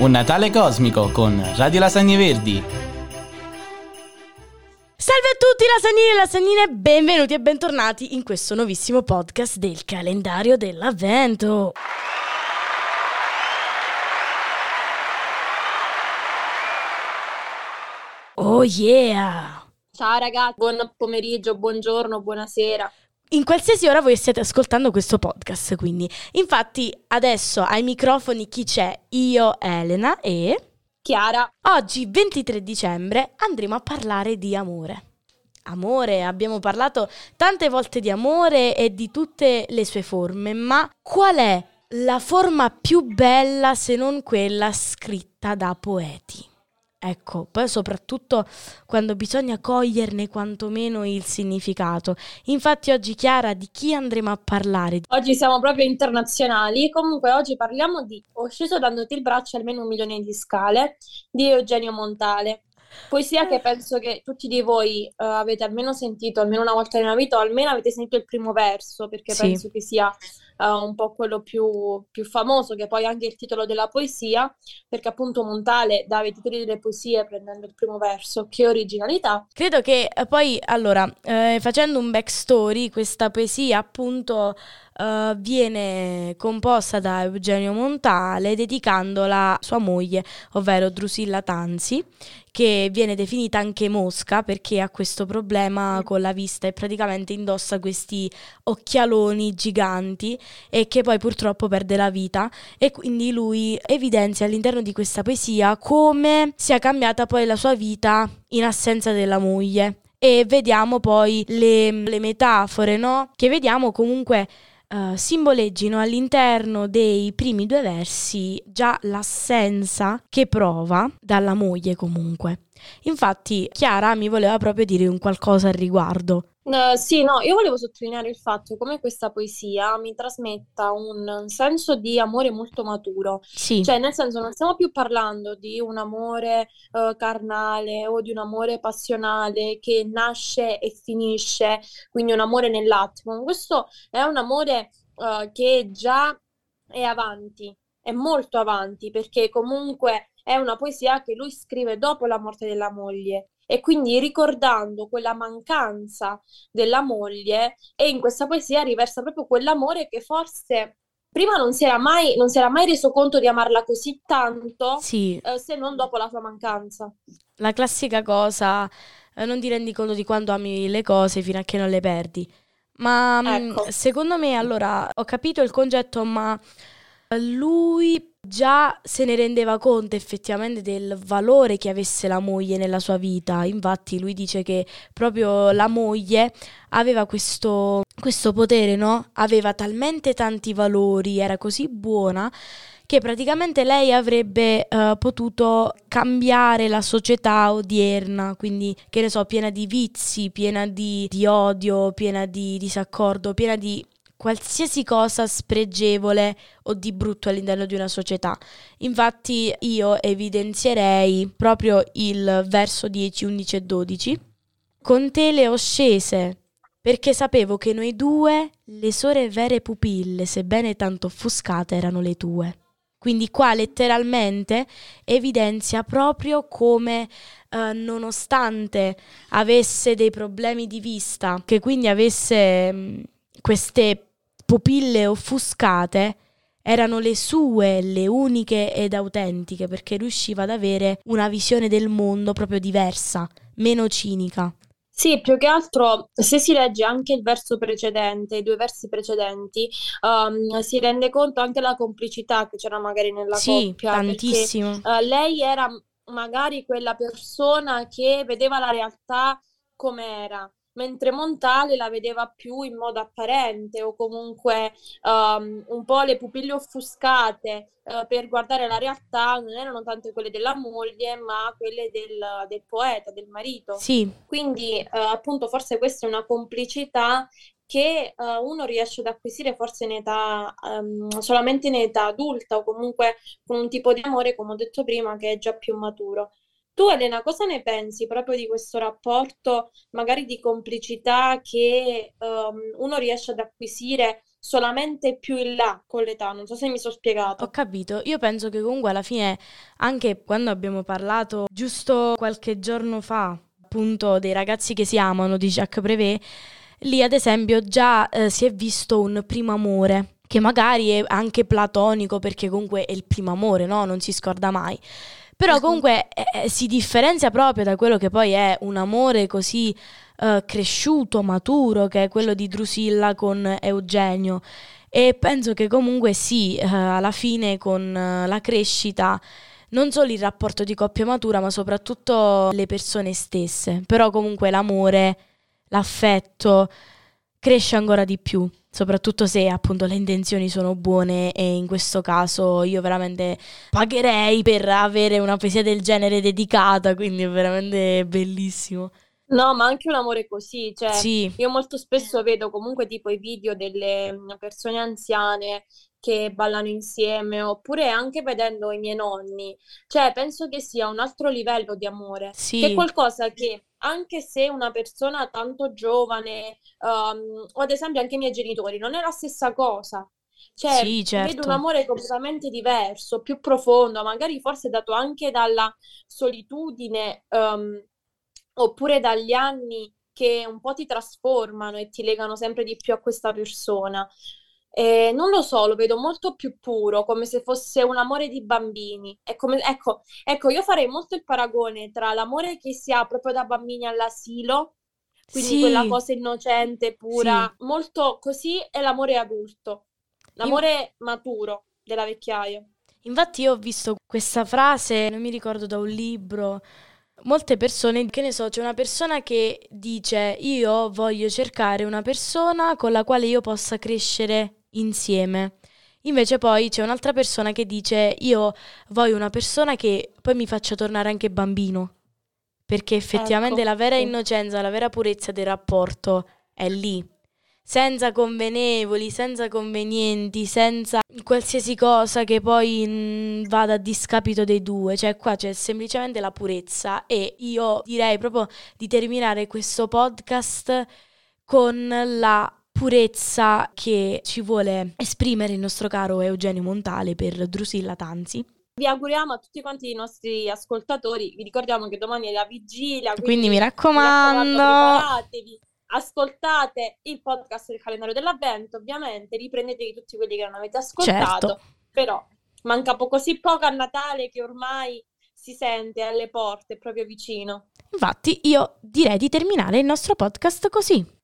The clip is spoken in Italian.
Un Natale cosmico con Radio Lasagne Verdi. Salve a tutti lasagnini e lasagnine, benvenuti e bentornati in questo nuovissimo podcast del calendario dell'avvento. Oh yeah! Ciao ragazzi, buon pomeriggio, buongiorno, buonasera. In qualsiasi ora voi stiate ascoltando questo podcast, quindi. Infatti, adesso ai microfoni chi c'è? Io, Elena e... Chiara. Oggi, 23 dicembre, andremo a parlare di amore. Amore, abbiamo parlato tante volte di amore e di tutte le sue forme, ma qual è la forma più bella se non quella scritta da poeti? Ecco, poi soprattutto quando bisogna coglierne quantomeno il significato. Infatti oggi Chiara di chi andremo a parlare? Oggi siamo proprio internazionali, comunque oggi parliamo di Ho sceso dandoti il braccio almeno un milione di scale di Eugenio Montale. Poesia che penso che tutti di voi uh, avete almeno sentito almeno una volta nella vita o almeno avete sentito il primo verso perché sì. penso che sia uh, un po' quello più, più, famoso che poi è anche il titolo della poesia perché appunto Montale dava i titoli delle poesie prendendo il primo verso. Che originalità. Credo che eh, poi allora eh, facendo un backstory questa poesia appunto uh, viene composta da Eugenio Montale dedicandola a sua moglie, ovvero Drusilla Tanzi, che viene definita anche mosca perché ha questo problema con la vista e praticamente indossa questi occhialoni giganti e che poi purtroppo perde la vita e quindi lui evidenzia all'interno di questa poesia come sia cambiata poi la sua vita in assenza della moglie e vediamo poi le, le metafore, no? Che vediamo comunque uh, simboleggino all'interno dei primi due versi già l'assenza che prova dalla moglie comunque. Infatti Chiara mi voleva proprio dire un qualcosa al riguardo. Uh, sì, no, io volevo sottolineare il fatto come questa poesia mi trasmetta un senso di amore molto maturo. Sì. Cioè, nel senso, non stiamo più parlando di un amore uh, carnale o di un amore passionale che nasce e finisce, quindi un amore nell'attimo. Questo è un amore uh, che già è avanti, è molto avanti, perché comunque è una poesia che lui scrive dopo la morte della moglie e quindi ricordando quella mancanza della moglie e in questa poesia riversa proprio quell'amore che forse prima non si era mai, non si era mai reso conto di amarla così tanto sì. eh, se non dopo la sua mancanza. La classica cosa, eh, non ti rendi conto di quando ami le cose fino a che non le perdi. Ma mm, ecco. secondo me allora ho capito il concetto, ma lui già se ne rendeva conto effettivamente del valore che avesse la moglie nella sua vita. Infatti lui dice che proprio la moglie aveva questo, questo potere, no? Aveva talmente tanti valori, era così buona che praticamente lei avrebbe uh, potuto cambiare la società odierna, quindi che ne so, piena di vizi, piena di, di odio, piena di disaccordo, piena di qualsiasi cosa spregevole o di brutto all'interno di una società. Infatti io evidenzierei proprio il verso 10, 11 e 12. Con te le ho scese perché sapevo che noi due, le sore vere pupille, sebbene tanto offuscate, erano le tue. Quindi qua letteralmente evidenzia proprio come eh, nonostante avesse dei problemi di vista, che quindi avesse mh, queste pupille offuscate erano le sue, le uniche ed autentiche, perché riusciva ad avere una visione del mondo proprio diversa, meno cinica. Sì, più che altro, se si legge anche il verso precedente, i due versi precedenti, um, si rende conto anche della complicità che c'era magari nella sì, coppia. tantissimo. Perché, uh, lei era magari quella persona che vedeva la realtà com'era mentre Montale la vedeva più in modo apparente o comunque um, un po' le pupille offuscate uh, per guardare la realtà non erano tanto quelle della moglie ma quelle del, del poeta, del marito. Sì. Quindi uh, appunto forse questa è una complicità che uh, uno riesce ad acquisire forse in età, um, solamente in età adulta o comunque con un tipo di amore, come ho detto prima, che è già più maturo. Tu, Elena, cosa ne pensi proprio di questo rapporto, magari di complicità che um, uno riesce ad acquisire solamente più in là con l'età, non so se mi sono spiegato. Ho capito, io penso che comunque alla fine, anche quando abbiamo parlato giusto qualche giorno fa, appunto, dei ragazzi che si amano di Jacques Prévert, lì ad esempio già eh, si è visto un primo amore che magari è anche platonico perché comunque è il primo amore, no? Non si scorda mai. Però comunque eh, eh, si differenzia proprio da quello che poi è un amore così eh, cresciuto, maturo, che è quello di Drusilla con Eugenio. E penso che comunque sì, eh, alla fine con eh, la crescita non solo il rapporto di coppia matura, ma soprattutto le persone stesse. Però comunque l'amore, l'affetto cresce ancora di più soprattutto se appunto le intenzioni sono buone e in questo caso io veramente pagherei per avere una poesia del genere dedicata, quindi è veramente bellissimo. No, ma anche un amore così, cioè sì. io molto spesso vedo comunque tipo i video delle persone anziane che ballano insieme, oppure anche vedendo i miei nonni, cioè penso che sia un altro livello di amore, sì. che è qualcosa che anche se una persona tanto giovane, um, o ad esempio anche i miei genitori, non è la stessa cosa. Cioè, sì, certo. vedo un amore completamente diverso, più profondo, magari forse dato anche dalla solitudine, um, oppure dagli anni che un po' ti trasformano e ti legano sempre di più a questa persona. Eh, non lo so, lo vedo molto più puro, come se fosse un amore di bambini. Come, ecco, ecco, io farei molto il paragone tra l'amore che si ha proprio da bambini all'asilo, quindi sì. quella cosa innocente, pura, sì. molto così, e l'amore adulto, l'amore io... maturo della vecchiaia. Infatti io ho visto questa frase, non mi ricordo da un libro, molte persone, che ne so, c'è una persona che dice io voglio cercare una persona con la quale io possa crescere insieme. Invece poi c'è un'altra persona che dice io voglio una persona che poi mi faccia tornare anche bambino. Perché effettivamente ecco. la vera innocenza, la vera purezza del rapporto è lì. Senza convenevoli, senza convenienti, senza qualsiasi cosa che poi mh, mm, vada a discapito dei due. Cioè qua c'è semplicemente la purezza e io direi proprio di terminare questo podcast con la purezza che ci vuole esprimere il nostro caro Eugenio Montale per Drusilla Tanzi. Vi auguriamo a tutti quanti i nostri ascoltatori, vi ricordiamo che domani è la vigilia, quindi, quindi mi raccomando, preparatevi, ascoltate il podcast del calendario dell'avvento, ovviamente riprendetevi tutti quelli che non avete ascoltato, certo. però manca così poco a Natale che ormai si sente alle porte, proprio vicino. Infatti io direi di terminare il nostro podcast così.